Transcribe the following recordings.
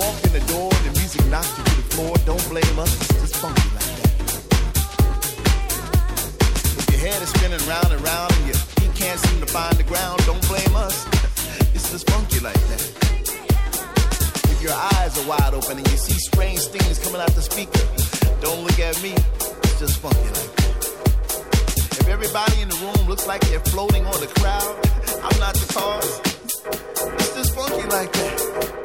walked in the door, the music knocked you to the floor. Don't blame us, it's just funky like that. If your head is spinning round and round and feet can't seem to find the ground, don't blame us. It's just funky like that. If your eyes are wide open and you see strange things coming out the speaker, don't look at me. It's just funky like that. If everybody in the room looks like they're floating on the crowd, I'm not the cause. It's just funky like that.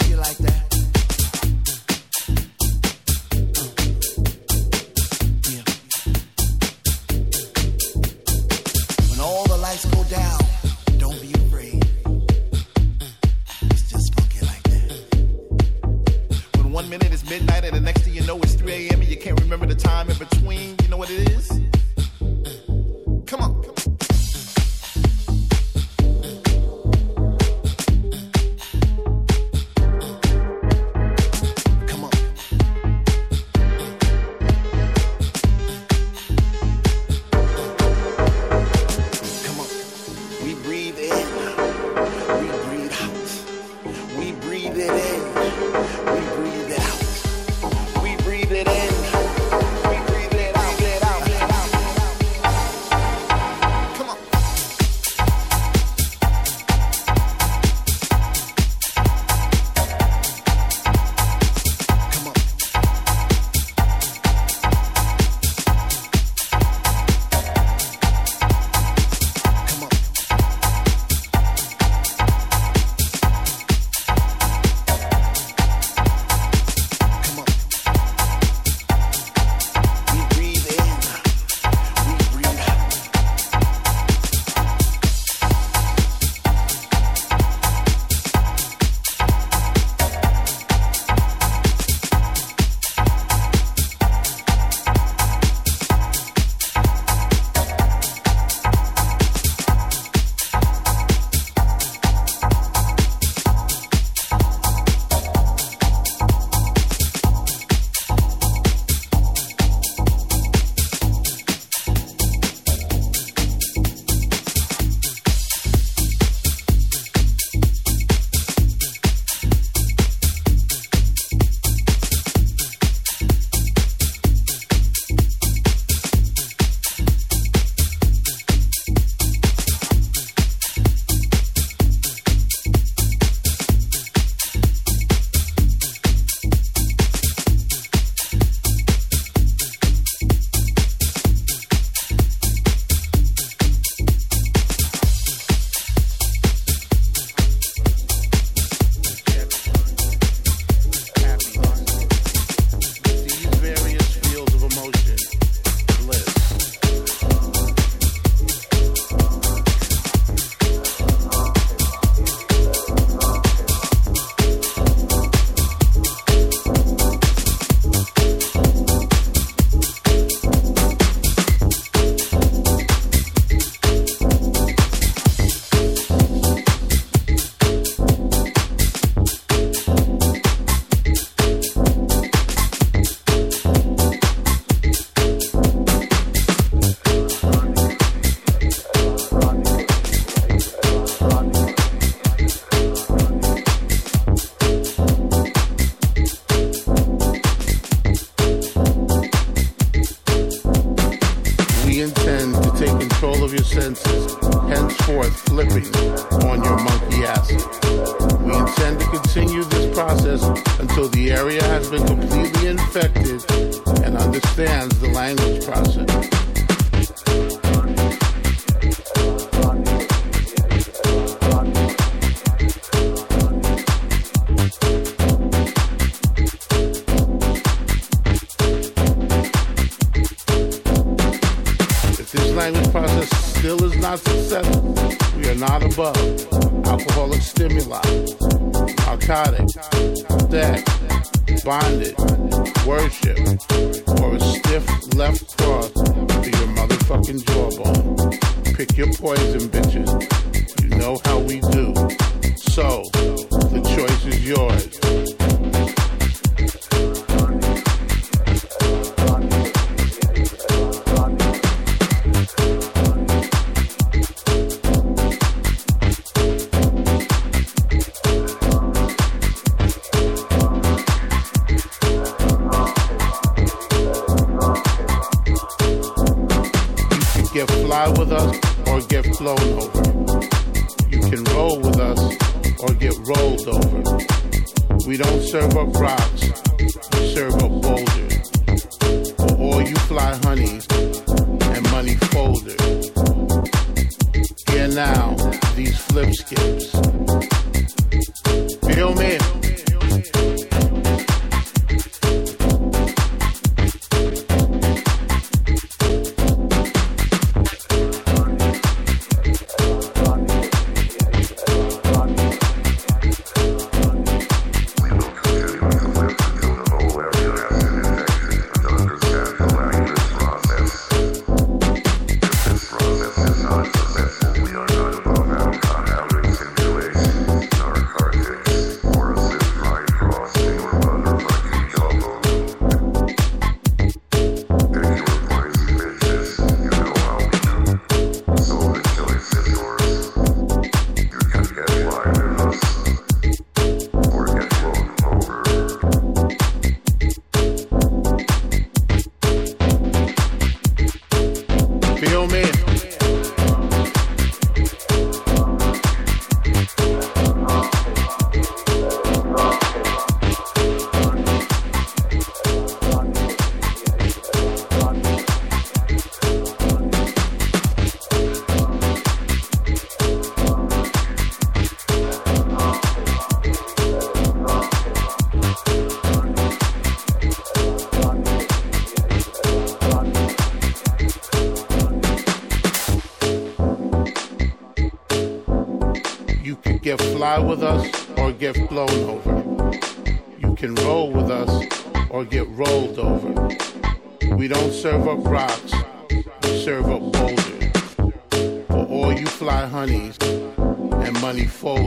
you like that. we intend to take control of your senses, henceforth flipping on your monkey acid. We intend to continue this process until the area has been completely infected and understands the language process. We are not above alcoholic stimuli, narcotic, debt, bondage, worship, or a stiff left cross to your motherfucking jawbone. Pick your poison, bitches. You know how we do. So, the choice is yours. Flown over. You can roll with us or get rolled over. We don't serve up rocks, with us or get blown over. You can roll with us or get rolled over. We don't serve up rocks, we serve up boulders. For all you fly honeys and money folders.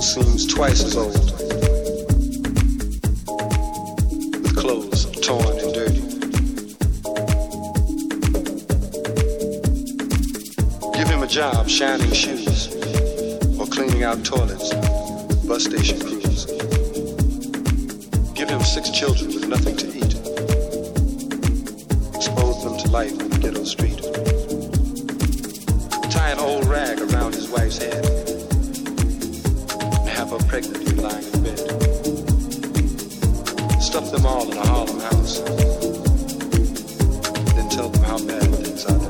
who seems twice as old, with clothes torn and dirty. Give him a job shining shoes or cleaning out toilets, bus station crews. Give him six children with nothing to eat. Expose them to life in the ghetto street. Tie an old rag around his wife's head Pregnant, lying in bed. Stuff them all in a Harlem house. Then tell them how bad things are.